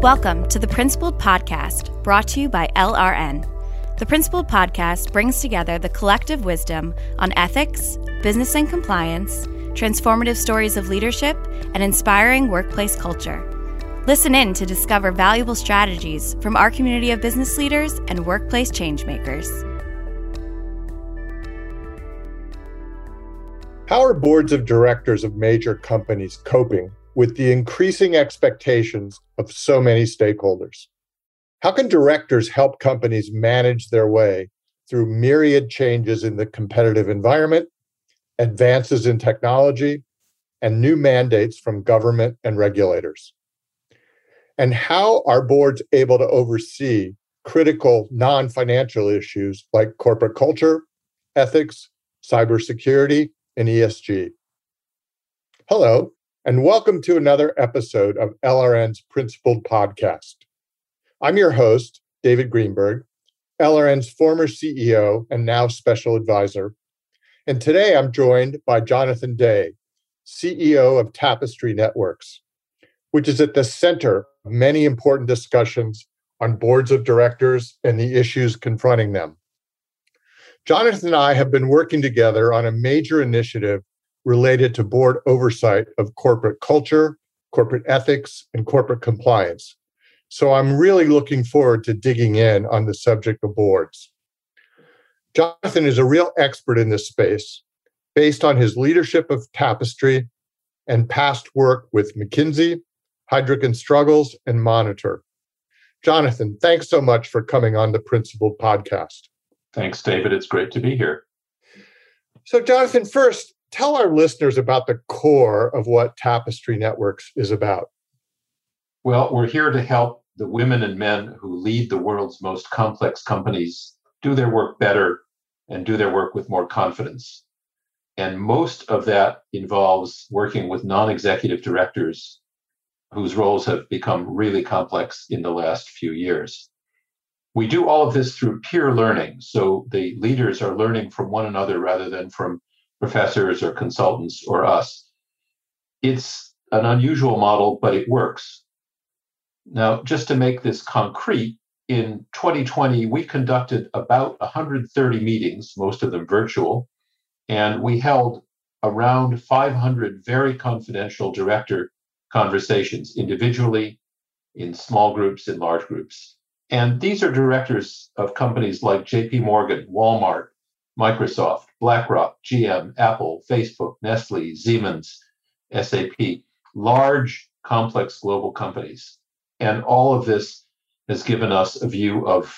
Welcome to the Principled Podcast, brought to you by LRN. The Principled Podcast brings together the collective wisdom on ethics, business and compliance, transformative stories of leadership, and inspiring workplace culture. Listen in to discover valuable strategies from our community of business leaders and workplace changemakers. How are boards of directors of major companies coping with the increasing expectations of so many stakeholders. How can directors help companies manage their way through myriad changes in the competitive environment, advances in technology, and new mandates from government and regulators? And how are boards able to oversee critical non financial issues like corporate culture, ethics, cybersecurity, and ESG? Hello, and welcome to another episode of LRN's Principled Podcast. I'm your host, David Greenberg, LRN's former CEO and now special advisor. And today I'm joined by Jonathan Day, CEO of Tapestry Networks, which is at the center of many important discussions on boards of directors and the issues confronting them. Jonathan and I have been working together on a major initiative related to board oversight of corporate culture, corporate ethics, and corporate compliance. So I'm really looking forward to digging in on the subject of boards. Jonathan is a real expert in this space based on his leadership of Tapestry and past work with McKinsey, Heidrick and Struggles, and Monitor. Jonathan, thanks so much for coming on the Principled podcast. Thanks, David. It's great to be here. So, Jonathan, first, tell our listeners about the core of what Tapestry Networks is about. Well, we're here to help the women and men who lead the world's most complex companies do their work better and do their work with more confidence. And most of that involves working with non executive directors whose roles have become really complex in the last few years. We do all of this through peer learning. So the leaders are learning from one another rather than from professors or consultants or us. It's an unusual model, but it works. Now, just to make this concrete, in 2020, we conducted about 130 meetings, most of them virtual, and we held around 500 very confidential director conversations individually, in small groups, in large groups. And these are directors of companies like JP Morgan, Walmart, Microsoft, BlackRock, GM, Apple, Facebook, Nestle, Siemens, SAP, large, complex global companies. And all of this has given us a view of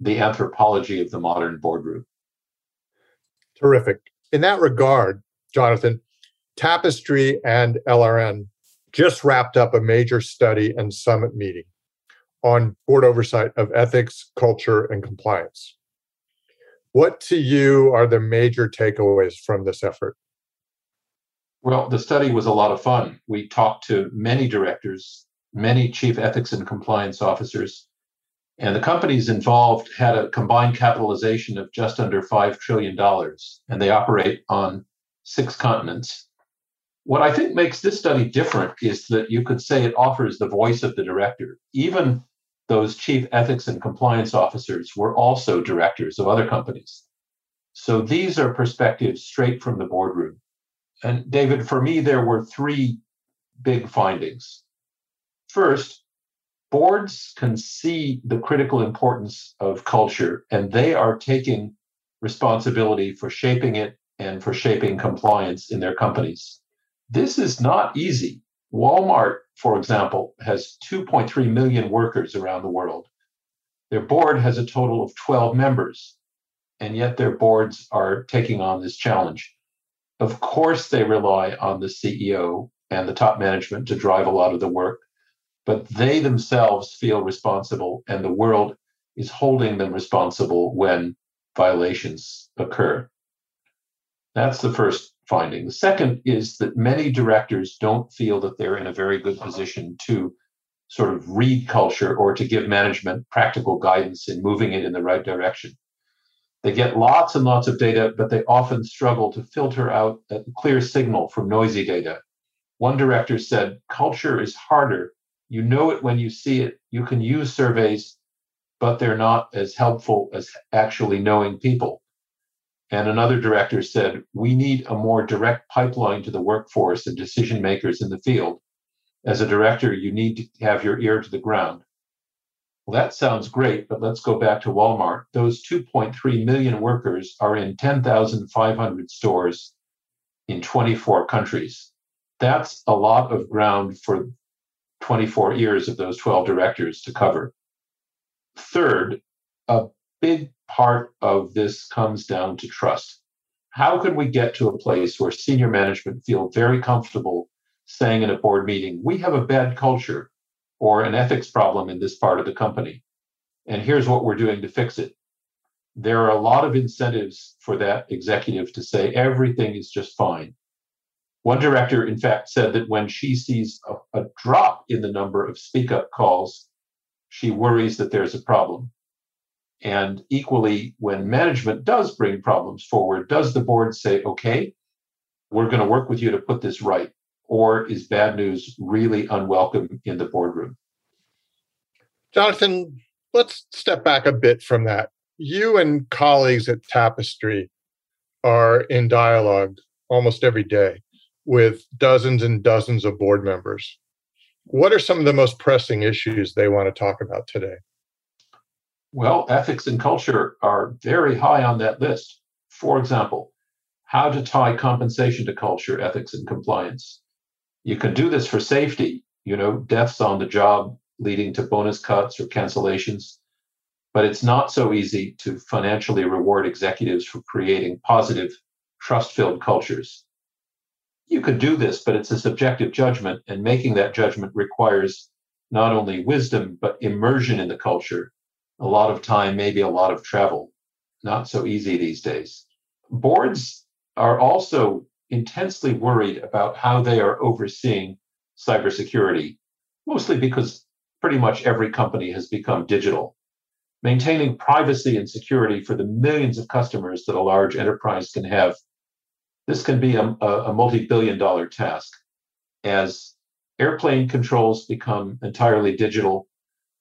the anthropology of the modern boardroom. Terrific. In that regard, Jonathan, Tapestry and LRN just wrapped up a major study and summit meeting on board oversight of ethics, culture, and compliance. What to you are the major takeaways from this effort? Well, the study was a lot of fun. We talked to many directors, many chief ethics and compliance officers, and the companies involved had a combined capitalization of just under $5 trillion, and they operate on six continents. What I think makes this study different is that you could say it offers the voice of the director. Even those chief ethics and compliance officers were also directors of other companies. So these are perspectives straight from the boardroom. And David, for me, there were three big findings. First, boards can see the critical importance of culture, and they are taking responsibility for shaping it and for shaping compliance in their companies. This is not easy. Walmart, for example, has 2.3 million workers around the world. Their board has a total of 12 members, and yet their boards are taking on this challenge. Of course, they rely on the CEO and the top management to drive a lot of the work, but they themselves feel responsible, and the world is holding them responsible when violations occur. That's the first finding. The second is that many directors don't feel that they're in a very good position to sort of read culture or to give management practical guidance in moving it in the right direction. They get lots and lots of data, but they often struggle to filter out a clear signal from noisy data. One director said, culture is harder You know it when you see it. You can use surveys, but they're not as helpful as actually knowing people. And another director said, We need a more direct pipeline to the workforce and decision makers in the field. As a director, you need to have your ear to the ground. Well, that sounds great, but let's go back to Walmart. Those 2.3 million workers are in 10,500 stores in 24 countries. That's a lot of ground for 24 years of those 12 directors to cover. Third, a big part of this comes down to trust. How can we get to a place where senior management feel very comfortable saying in a board meeting, we have a bad culture or an ethics problem in this part of the company. And here's what we're doing to fix it. There are a lot of incentives for that executive to say everything is just fine. One director, in fact, said that when she sees a, a drop in the number of speak up calls, she worries that there's a problem. And equally, when management does bring problems forward, does the board say, okay, we're going to work with you to put this right? or is bad news really unwelcome in the boardroom? Jonathan, let's step back a bit from that. You and colleagues at Tapestry are in dialogue almost every day with dozens and dozens of board members. What are some of the most pressing issues they want to talk about today? Well, ethics and culture are very high on that list. For example, how to tie compensation to culture, ethics, and compliance. You can do this for safety, you know, deaths on the job leading to bonus cuts or cancellations. But it's not so easy to financially reward executives for creating positive, trust filled cultures. You could do this, but it's a subjective judgment, and making that judgment requires not only wisdom, but immersion in the culture. A lot of time, maybe a lot of travel. Not so easy these days. Boards are also intensely worried about how they are overseeing cybersecurity, mostly because pretty much every company has become digital. Maintaining privacy and security for the millions of customers that a large enterprise can have, this can be a, a multi billion dollar task. As airplane controls become entirely digital,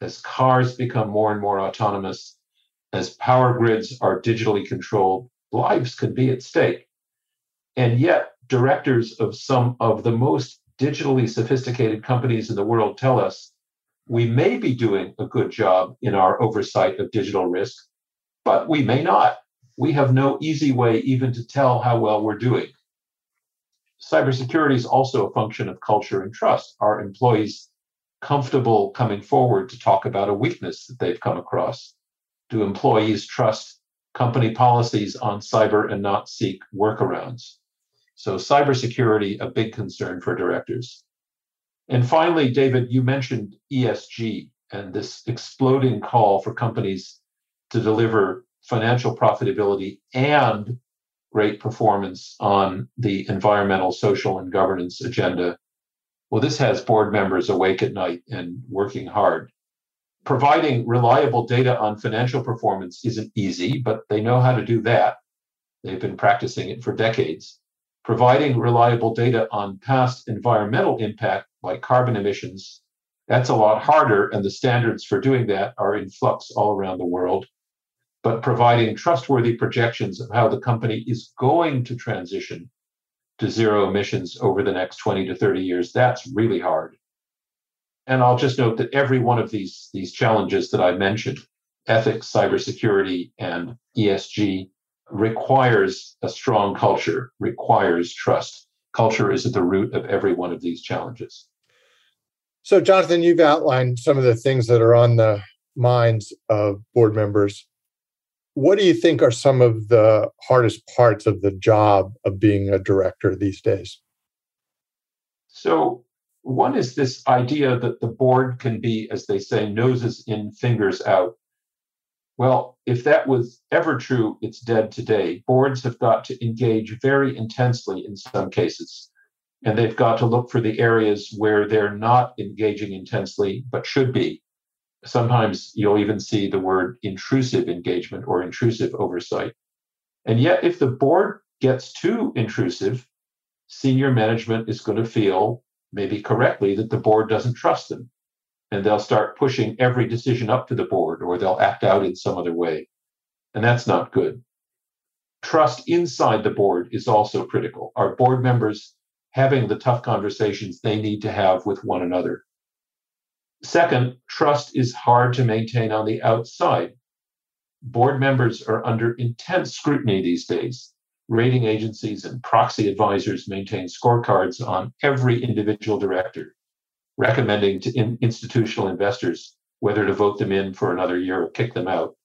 as cars become more and more autonomous, as power grids are digitally controlled, lives can be at stake. And yet, directors of some of the most digitally sophisticated companies in the world tell us we may be doing a good job in our oversight of digital risk, but we may not. We have no easy way even to tell how well we're doing. Cybersecurity is also a function of culture and trust. Our employees comfortable coming forward to talk about a weakness that they've come across? Do employees trust company policies on cyber and not seek workarounds? So cybersecurity, a big concern for directors. And finally, David, you mentioned ESG and this exploding call for companies to deliver financial profitability and great performance on the environmental, social, and governance agenda. Well, this has board members awake at night and working hard. Providing reliable data on financial performance isn't easy, but they know how to do that. They've been practicing it for decades providing reliable data on past environmental impact like carbon emissions that's a lot harder and the standards for doing that are in flux all around the world but providing trustworthy projections of how the company is going to transition to zero emissions over the next 20 to 30 years that's really hard and i'll just note that every one of these these challenges that i mentioned ethics cybersecurity and esg requires a strong culture, requires trust. Culture is at the root of every one of these challenges. So, Jonathan, you've outlined some of the things that are on the minds of board members. What do you think are some of the hardest parts of the job of being a director these days? So, one is this idea that the board can be, as they say, noses in, fingers out. Well, if that was ever true, it's dead today. Boards have got to engage very intensely in some cases, and they've got to look for the areas where they're not engaging intensely but should be. Sometimes you'll even see the word intrusive engagement or intrusive oversight. And yet, if the board gets too intrusive, senior management is going to feel, maybe correctly, that the board doesn't trust them. and they'll start pushing every decision up to the board or they'll act out in some other way. And that's not good. Trust inside the board is also critical. Our board members having the tough conversations they need to have with one another. Second, trust is hard to maintain on the outside. Board members are under intense scrutiny these days. Rating agencies and proxy advisors maintain scorecards on every individual director, recommending to in institutional investors whether to vote them in for another year or kick them out.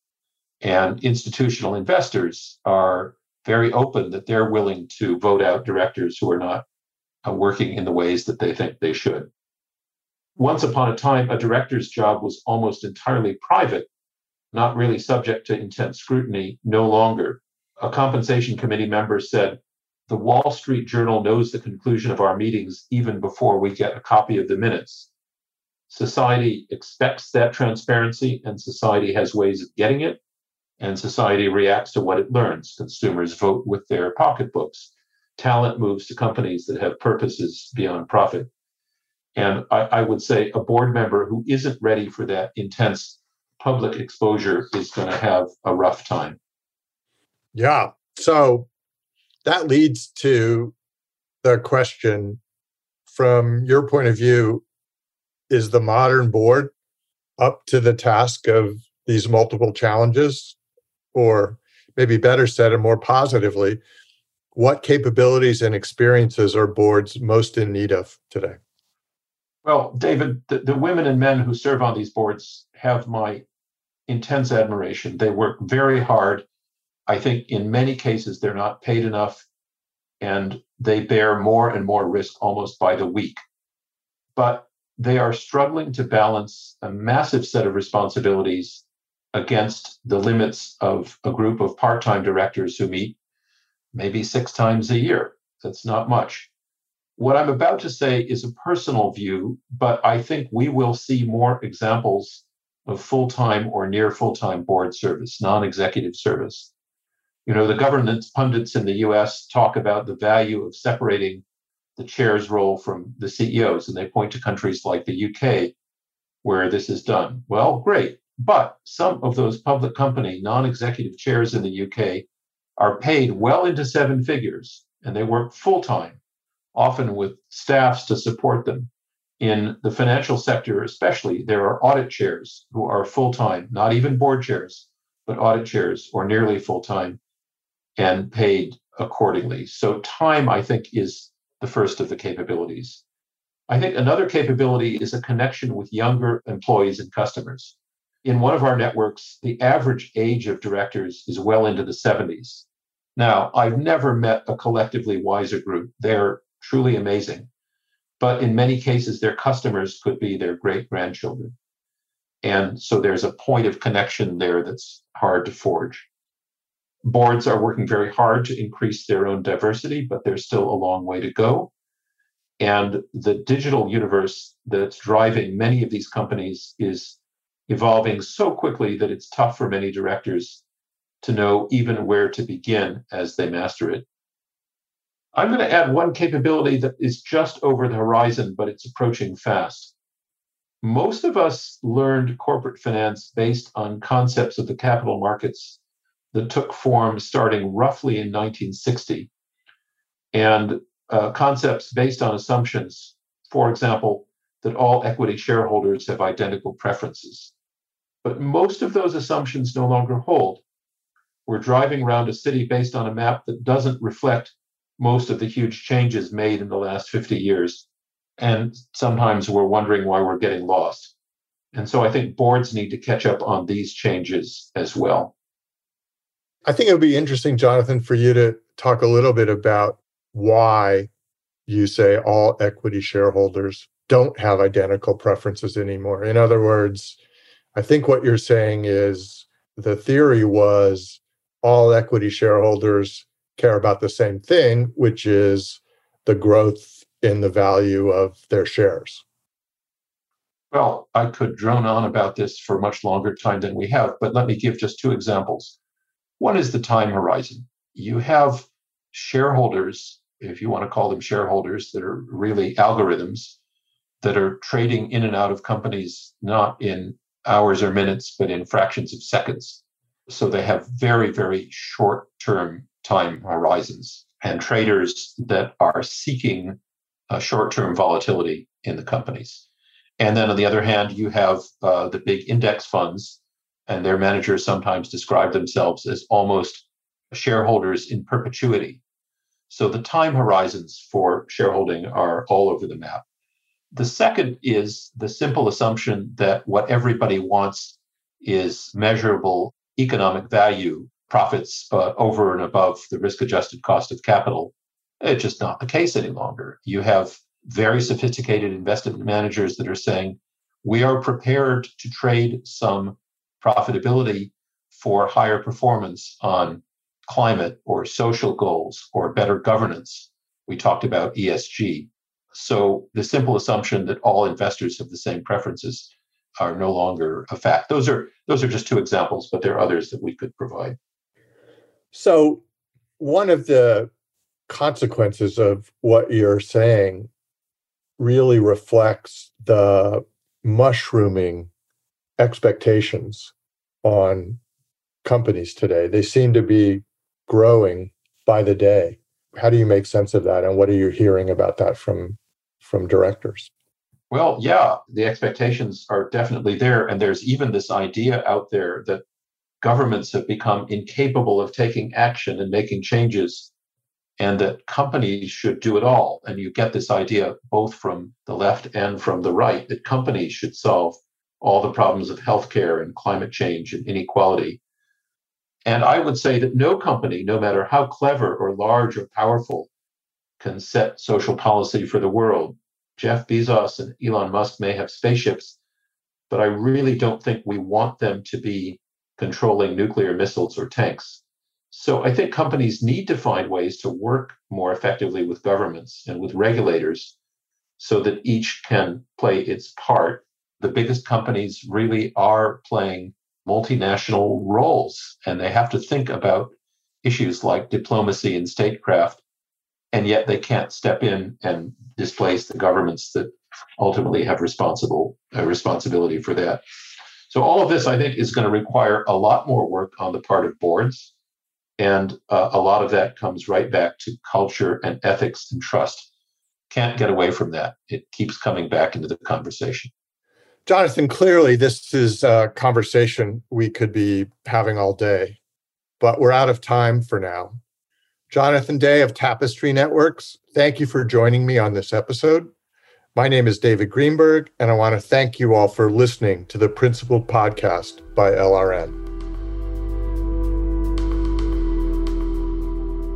And institutional investors are very open that they're willing to vote out directors who are not uh, working in the ways that they think they should. Once upon a time, a director's job was almost entirely private, not really subject to intense scrutiny, no longer. A compensation committee member said, The Wall Street Journal knows the conclusion of our meetings even before we get a copy of the minutes. Society expects that transparency, and society has ways of getting it, and society reacts to what it learns. Consumers vote with their pocketbooks. Talent moves to companies that have purposes beyond profit. And I, I, would say a board member who isn't ready for that intense public exposure is going to have a rough time. Yeah. So that leads to the question from your point of view is the modern board up to the task of these multiple challenges? Or maybe better said and more positively, what capabilities and experiences are boards most in need of today? Well, David, the, the women and men who serve on these boards have my intense admiration. They work very hard. I think in many cases they're not paid enough and they bear more and more risk almost by the week. But they are struggling to balance a massive set of responsibilities against the limits of a group of part time directors who meet maybe six times a year. That's not much. What I'm about to say is a personal view, but I think we will see more examples of full time or near full time board service, non executive service. You know, the governance pundits in the US talk about the value of separating the chair's role from the CEO's, and they point to countries like the UK where this is done. Well, great. But some of those public company non executive chairs in the UK are paid well into seven figures and they work full time, often with staffs to support them. In the financial sector, especially, there are audit chairs who are full time, not even board chairs, but audit chairs or nearly full time and paid accordingly. So, time, I think, is the first of the capabilities. I think another capability is a connection with younger employees and customers in one of our networks, the average age of directors is well into the 70s. Now, I've never met a collectively wiser group. They're truly amazing. But in many cases, their customers could be their great grandchildren. And so there's a point of connection there that's hard to forge. Boards are working very hard to increase their own diversity, but there's still a long way to go. And the digital universe that's driving many of these companies is evolving so quickly that it's tough for many directors to know even where to begin as they master it. I'm going to add one capability that is just over the horizon, but it's approaching fast. Most of us learned corporate finance based on concepts of the capital markets that took form starting roughly in 1960, and uh, concepts based on assumptions, for example, that all equity shareholders have identical preferences. But most of those assumptions no longer hold. We're driving around a city based on a map that doesn't reflect most of the huge changes made in the last 50 years. And sometimes we're wondering why we're getting lost. And so I think boards need to catch up on these changes as well. I think it would be interesting, Jonathan, for you to talk a little bit about why you say all equity shareholders don't have identical preferences anymore. In other words, I think what you're saying is the theory was all equity shareholders care about the same thing, which is the growth in the value of their shares. Well, I could drone on about this for much longer time than we have, but let me give just two examples. One is the time horizon. You have shareholders, if you want to call them shareholders, that are really algorithms that are trading in and out of companies not in hours or minutes, but in fractions of seconds. So they have very, very short term time horizons and traders that are seeking short term volatility in the companies. And then on the other hand, you have uh, the big index funds, and their managers sometimes describe themselves as almost shareholders in perpetuity. So the time horizons for shareholding are all over the map. The second is the simple assumption that what everybody wants is measurable economic value, profits uh, over and above the risk adjusted cost of capital. It's just not the case any longer. You have very sophisticated investment managers that are saying, we are prepared to trade some profitability for higher performance on climate or social goals or better governance. We talked about ESG. So the simple assumption that all investors have the same preferences are no longer a fact. Those are those are just two examples, but there are others that we could provide. So one of the consequences of what you're saying really reflects the mushrooming expectations on companies today. They seem to be growing by the day. How do you make sense of that and what are you hearing about that from from directors? Well, yeah, the expectations are definitely there and there's even this idea out there that governments have become incapable of taking action and making changes and that companies should do it all. And you get this idea both from the left and from the right that companies should solve all the problems of healthcare and climate change and inequality. And I would say that no company, no matter how clever or large or powerful, can set social policy for the world. Jeff Bezos and Elon Musk may have spaceships, but I really don't think we want them to be controlling nuclear missiles or tanks. So I think companies need to find ways to work more effectively with governments and with regulators so that each can play its part. The biggest companies really are playing multinational roles, and they have to think about issues like diplomacy and statecraft, and yet they can't step in and displace the governments that ultimately have responsible uh, responsibility for that. So all of this, I think, is going to require a lot more work on the part of boards and uh, a lot of that comes right back to culture and ethics and trust. Can't get away from that. It keeps coming back into the conversation. Jonathan, clearly this is a conversation we could be having all day, but we're out of time for now. Jonathan Day of Tapestry Networks, thank you for joining me on this episode. My name is David Greenberg, and I want to thank you all for listening to the Principled Podcast by LRN.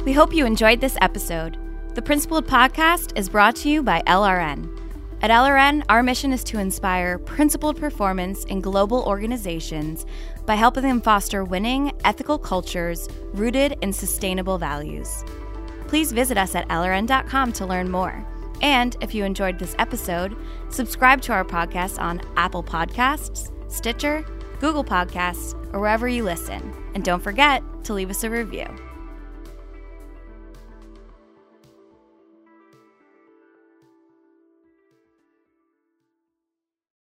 We hope you enjoyed this episode. The Principled Podcast is brought to you by LRN. At LRN, our mission is to inspire principled performance in global organizations by helping them foster winning, ethical cultures rooted in sustainable values. Please visit us at LRN.com to learn more. And if you enjoyed this episode, subscribe to our podcast on Apple Podcasts, Stitcher, Google Podcasts, or wherever you listen. And don't forget to leave us a review.